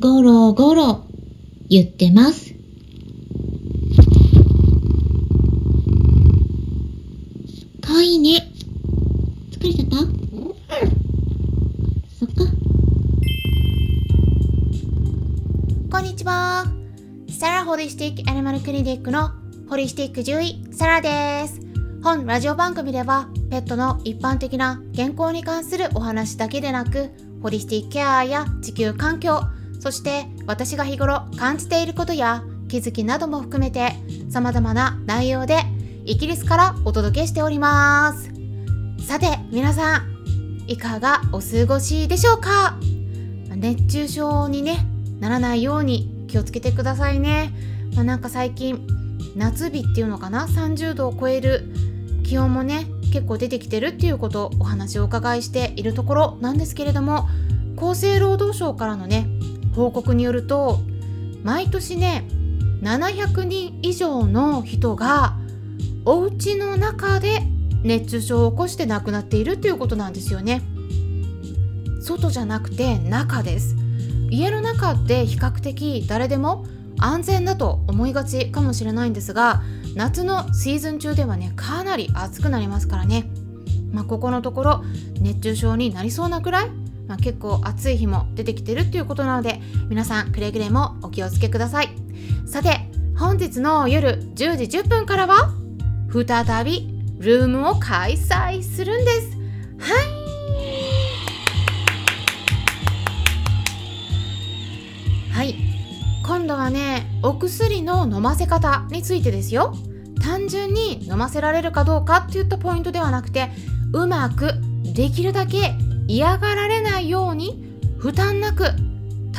ゴロゴロ言ってます。かわいいね。疲れちゃった？そっか。こんにちは。サラホリスティックアニマルクリニックのホリスティック獣医、サラです。本ラジオ番組では、ペットの一般的な健康に関するお話だけでなく、ホリスティックケアや地球環境、そして私が日頃感じていることや気づきなども含めて様々な内容でイギリスからお届けしております。さて、皆さん、いかがお過ごしでしょうか？熱中症にね、ならないように気をつけてくださいね。まあ、なんか最近夏日っていうのかな？30度を超える気温もね結構出てきてるっていうことをお話をお伺いしているところなんですけれども厚生労働省からのね報告によると毎年ね700人以上の人がお家の中で熱中症を起こして亡くなっているっていうことなんですよね。外じゃなくて中です。家の中って比較的誰でも安全だと思いがちかもしれないんですが夏のシーズン中ではねかなり暑くなりますからね、まあ、ここのところ熱中症になりそうなくらい、まあ、結構暑い日も出てきてるっていうことなので皆さんくれぐれもお気をつけください。さて本日の夜10時10分からは再びルームを開催するんです。はい。はい。今度はねお薬の飲ませ方についてですよ。単純に飲ませられるかどうかっていったポイントではなくてうまくできるだけ嫌がられないように負担なく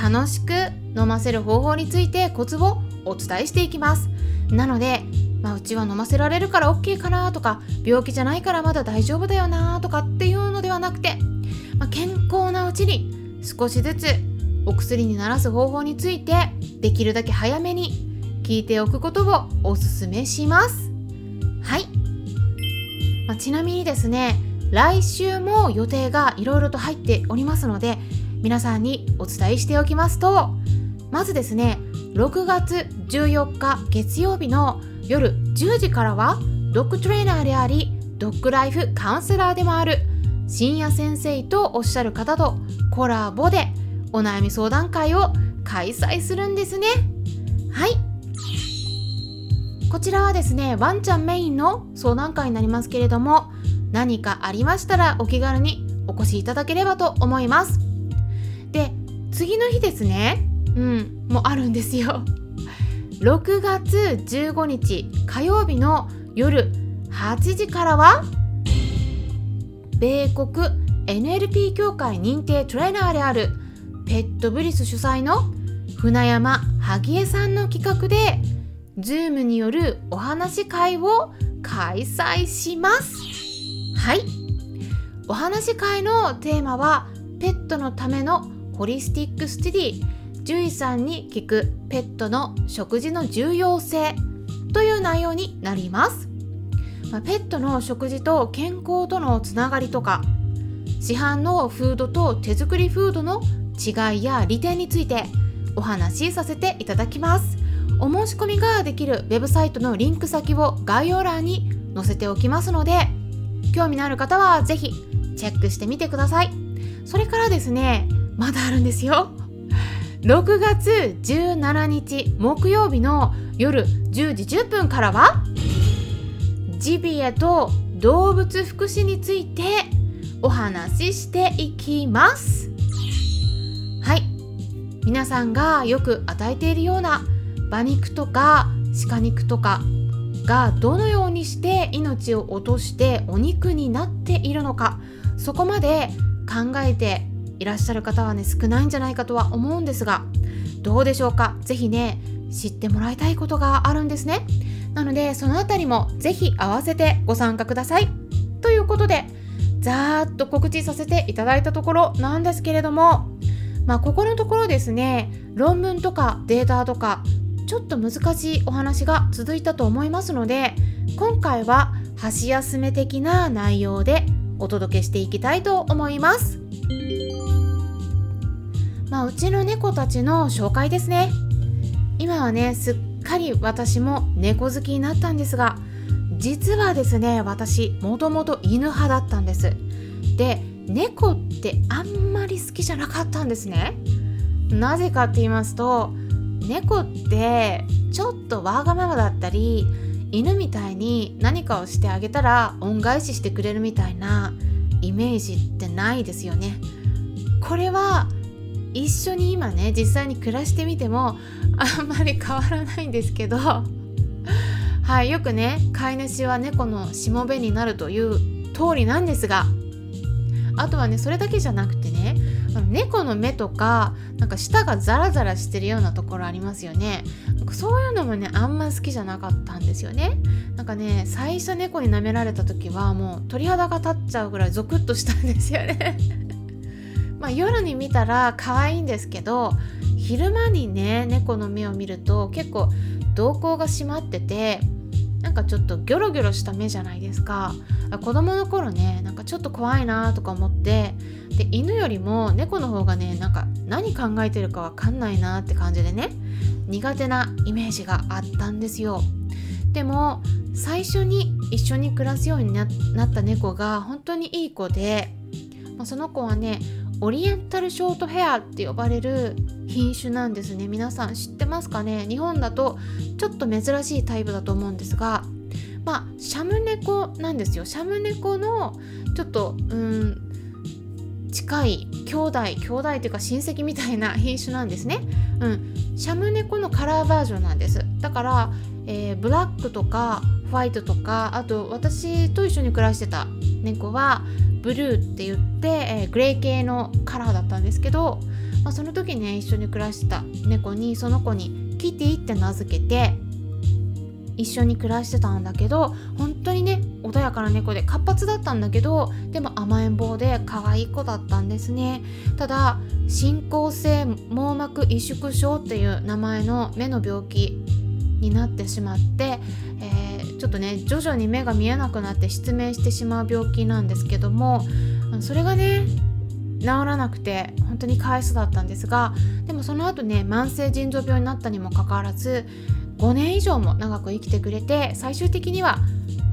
楽しく飲ませる方法についてコツをお伝えしていきます。なので、まあ、うちは飲ませられるから OK かなとか病気じゃないからまだ大丈夫だよなとかっていうのではなくて、まあ、健康なうちに少しずつお薬にならす方法についてできるだけ早めに聞いておくことをおすすめします。はい、まあ、ちなみにですね来週も予定がいろいろと入っておりますので皆さんにお伝えしておきますとまずですね6月14日月曜日の夜10時からはドッグトレーナーでありドッグライフカウンセラーでもある深夜先生とおっしゃる方とコラボでお悩み相談会を開催するんですね。はい。こちらはですねワンちゃんメインの相談会になりますけれども何かありましたらお気軽にお越しいただければと思います。で次の日ですね。うんもあるんですよ。6月15日火曜日の夜8時からは米国 NLP 協会認定トレーナーであるペットブリス主催の船山萩江さんの企画で Zoom によるお話会を開催します。はい。お話会のテーマはペットのためのホリスティックステディ。獣医さんに聞くペットの食事の重要性という内容になります、まあ、ペットの食事と健康とのつながりとか市販のフードと手作りフードの違いや利点についてお話しさせていただきます。お申し込みができるウェブサイトのリンク先を概要欄に載せておきますので興味のある方は是非チェックしてみてください。それからですねまだあるんですよ。6月17日木曜日の夜10時10分からはジビエと動物福祉についてお話ししていきます。はい。皆さんがよく与えているような馬肉とか鹿肉とかがどのようにして命を落としてお肉になっているのか。そこまで考えていらっしゃる方はね少ないんじゃないかとは思うんですがどうでしょうか？是非ね知ってもらいたいことがあるんですね。なのでそのあたりも是非合わせてご参加ください。ということでざーっと告知させていただいたところなんですけれどもまあここのところですね論文とかデータとかちょっと難しいお話が続いたと思いますので今回は箸休め的な内容でお届けしていきたいと思います。まあうちの猫たちの紹介ですね。今はねすっかり私も猫好きになったんですが実はですね私もともと犬派だったんです。で猫ってあんまり好きじゃなかったんですね。なぜかって言いますと猫ってちょっとわがままだったり犬みたいに何かをしてあげたら恩返ししてくれるみたいなイメージってないですよね。これは一緒に今ね実際に暮らしてみてもあんまり変わらないんですけどはいよくね飼い主は猫のしもべになるという通りなんですがあとはねそれだけじゃなくてねあの猫の目とかなんか舌がザラザラしてるようなところありますよね。なんかそういうのもねあんま好きじゃなかったんですよね。なんかね最初猫に舐められた時はもう鳥肌が立っちゃうぐらいゾクッとしたんですよね。まあ夜に見たら可愛いんですけど昼間にね猫の目を見ると結構瞳孔が閉まっててなんかちょっとギョロギョロした目じゃないですか。子供の頃ねなんかちょっと怖いなとか思ってで犬よりも猫の方がねなんか何考えてるかわかんないなって感じでね苦手なイメージがあったんですよ。でも最初に一緒に暮らすようになった猫が本当にいい子で、その子はねオリエンタルショートヘアって呼ばれる品種なんですね。皆さん知ってますかね？日本だとちょっと珍しいタイプだと思うんですがまあシャム猫なんですよ。シャム猫のちょっとうん近い兄弟兄弟というか親戚みたいな品種なんですね。うん。シャム猫のカラーバージョンなんです。だから、えー、ブラックとかホワイトとかあと私と一緒に暮らしてた猫はブルーって言って、えー、グレー系のカラーだったんですけど、まあ、その時ね一緒に暮らした猫にその子にキティって名付けて一緒に暮らしてたんだけど本当にね穏やかな猫で活発だったんだけどでも甘えん坊で可愛い子だったんですね。ただ進行性網膜萎縮症っていう名前の目の病気になってしまって、えー、ちょっとね徐々に目が見えなくなって失明してしまう病気なんですけどもそれがね治らなくて本当にかわいそうだったんですがでもその後ね慢性腎臓病になったにもかかわらず5年以上も長く生きてくれて最終的には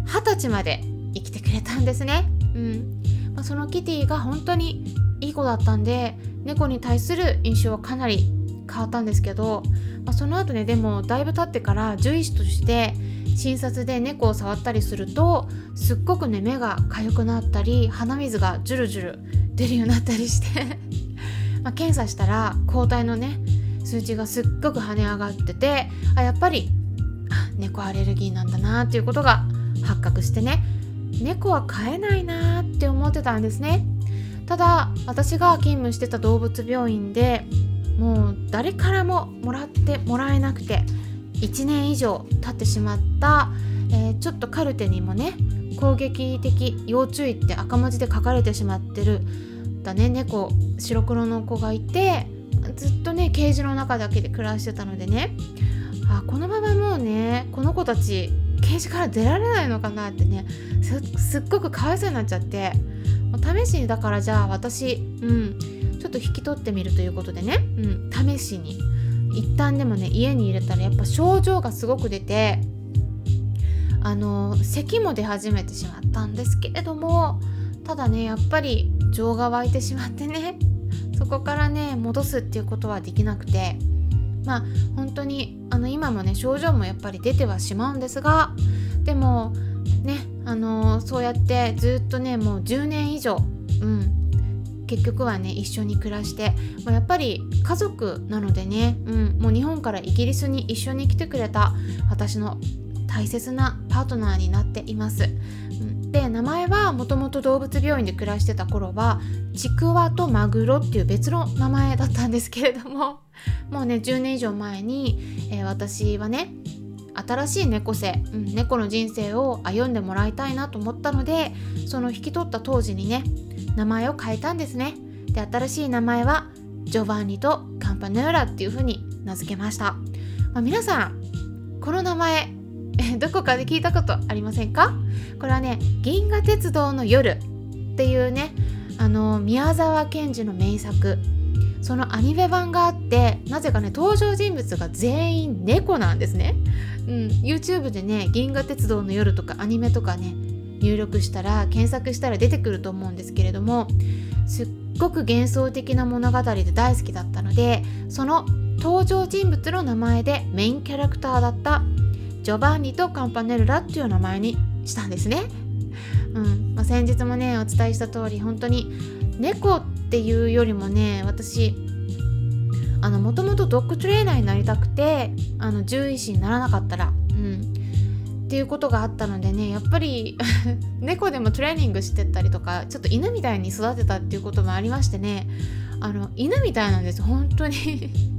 20歳まで生きてくれたんですね。うんまあ、そのキティが本当にいい子だったんで猫に対する印象はかなり変わったんですけど、まあ、その後ねでもだいぶ経ってから獣医師として診察で猫を触ったりするとすっごくね目が痒くなったり鼻水がジュルジュル出るようになったりして。ま検査したら抗体のね数値がすっごく跳ね上がっててあやっぱり猫アレルギーなんだなっていうことが発覚してね。猫は飼えないなって思ってたんですね。ただ私が勤務してた動物病院でもう誰からももらってもらえなくて1年以上経ってしまった、えー、ちょっとカルテにもね攻撃的要注意って赤文字で書かれてしまってるだね。猫白黒の子がいてずっとねケージの中だけで暮らしてたのでね。あこのままもうねこの子たちケージから出られないのかなってねすっごくかわいそうになっちゃって。試しにだからじゃあ私うんちょっと引き取ってみるということでね、うん、試しに。一旦でもね家に入れたらやっぱ症状がすごく出てあの咳も出始めてしまったんですけれどもただねやっぱり情が湧いてしまってね そこからね戻すっていうことはできなくてまあ本当にあの今もね症状もやっぱり出てはしまうんですがでもねあのそうやってずっとねもう10年以上うん結局はね一緒に暮らして、ま、やっぱり家族なのでね、うん、もう日本からイギリスに一緒に来てくれた私の大切なパートナーになっています。で名前はもともと動物病院で暮らしてた頃はちくわとマグロっていう別の名前だったんですけれども もうね10年以上前に、えー、私はね新しい猫背、うん、猫の人生を歩んでもらいたいなと思ったのでその引き取った当時にね名前を変えたんですね。で新しい名前はジョバンニとカンパネーラっていう風に名付けました、まあ、皆さんこの名前 どこかで聞いたことありませんか？これはね「銀河鉄道の夜」っていうねあの宮沢賢治の名作。そのアニメ版があってなぜかね登場人物が全員猫なんですね、うん、YouTube でね「銀河鉄道の夜」とかアニメとかね入力したら検索したら出てくると思うんですけれどもすっごく幻想的な物語で大好きだったのでその登場人物の名前でメインキャラクターだったジョバンニとカンパネルラっていう名前にしたんですね。うん。まあ、先日もねお伝えした通り本当に猫っていうよりもね私もともとドッグトレーナーになりたくてあの獣医師にならなかったら、うん、っていうことがあったのでねやっぱり 猫でもトレーニングしてったりとかちょっと犬みたいに育てたっていうこともありましてね。あの犬みたいなんです本当に。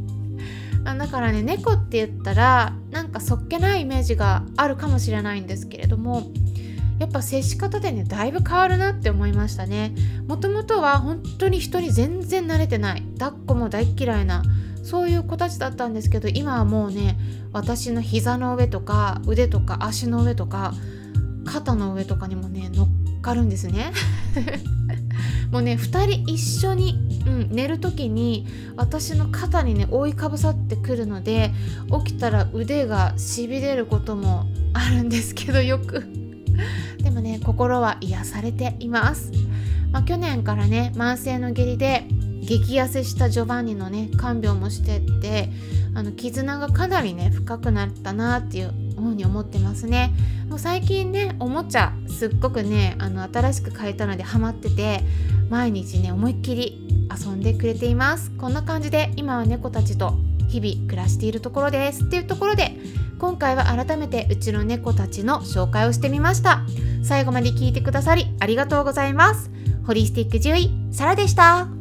あだからね猫って言ったらなんかそっけないイメージがあるかもしれないんですけれどもやっぱ接し方でねだいぶ変わるなって思いましたね。もともとは本当に人に全然慣れてない抱っこも大嫌いなそういう子たちだったんですけど今はもうね私の膝の上とか腕とか足の上とか肩の上とかにもね乗っかるんですね。もうね2人一緒に、うん、寝る時に私の肩にね覆いかぶさってくるので起きたら腕がしびれることもあるんですけどよく。でもね心は癒されています、まあ、去年からね慢性の下痢で激痩せしたジョバンニのね看病もしてってあの絆がかなりね深くなったなっていうふうに思ってますね。もう最近ねおもちゃすっごくねあの新しく買えたのでハマってて毎日ね思いっきり遊んでくれています。こんな感じで今は猫たちと日々暮らしているところです。っていうところで今回は改めてうちの猫たちの紹介をしてみました。最後まで聞いてくださりありがとうございます。ホリスティック獣医サラでした。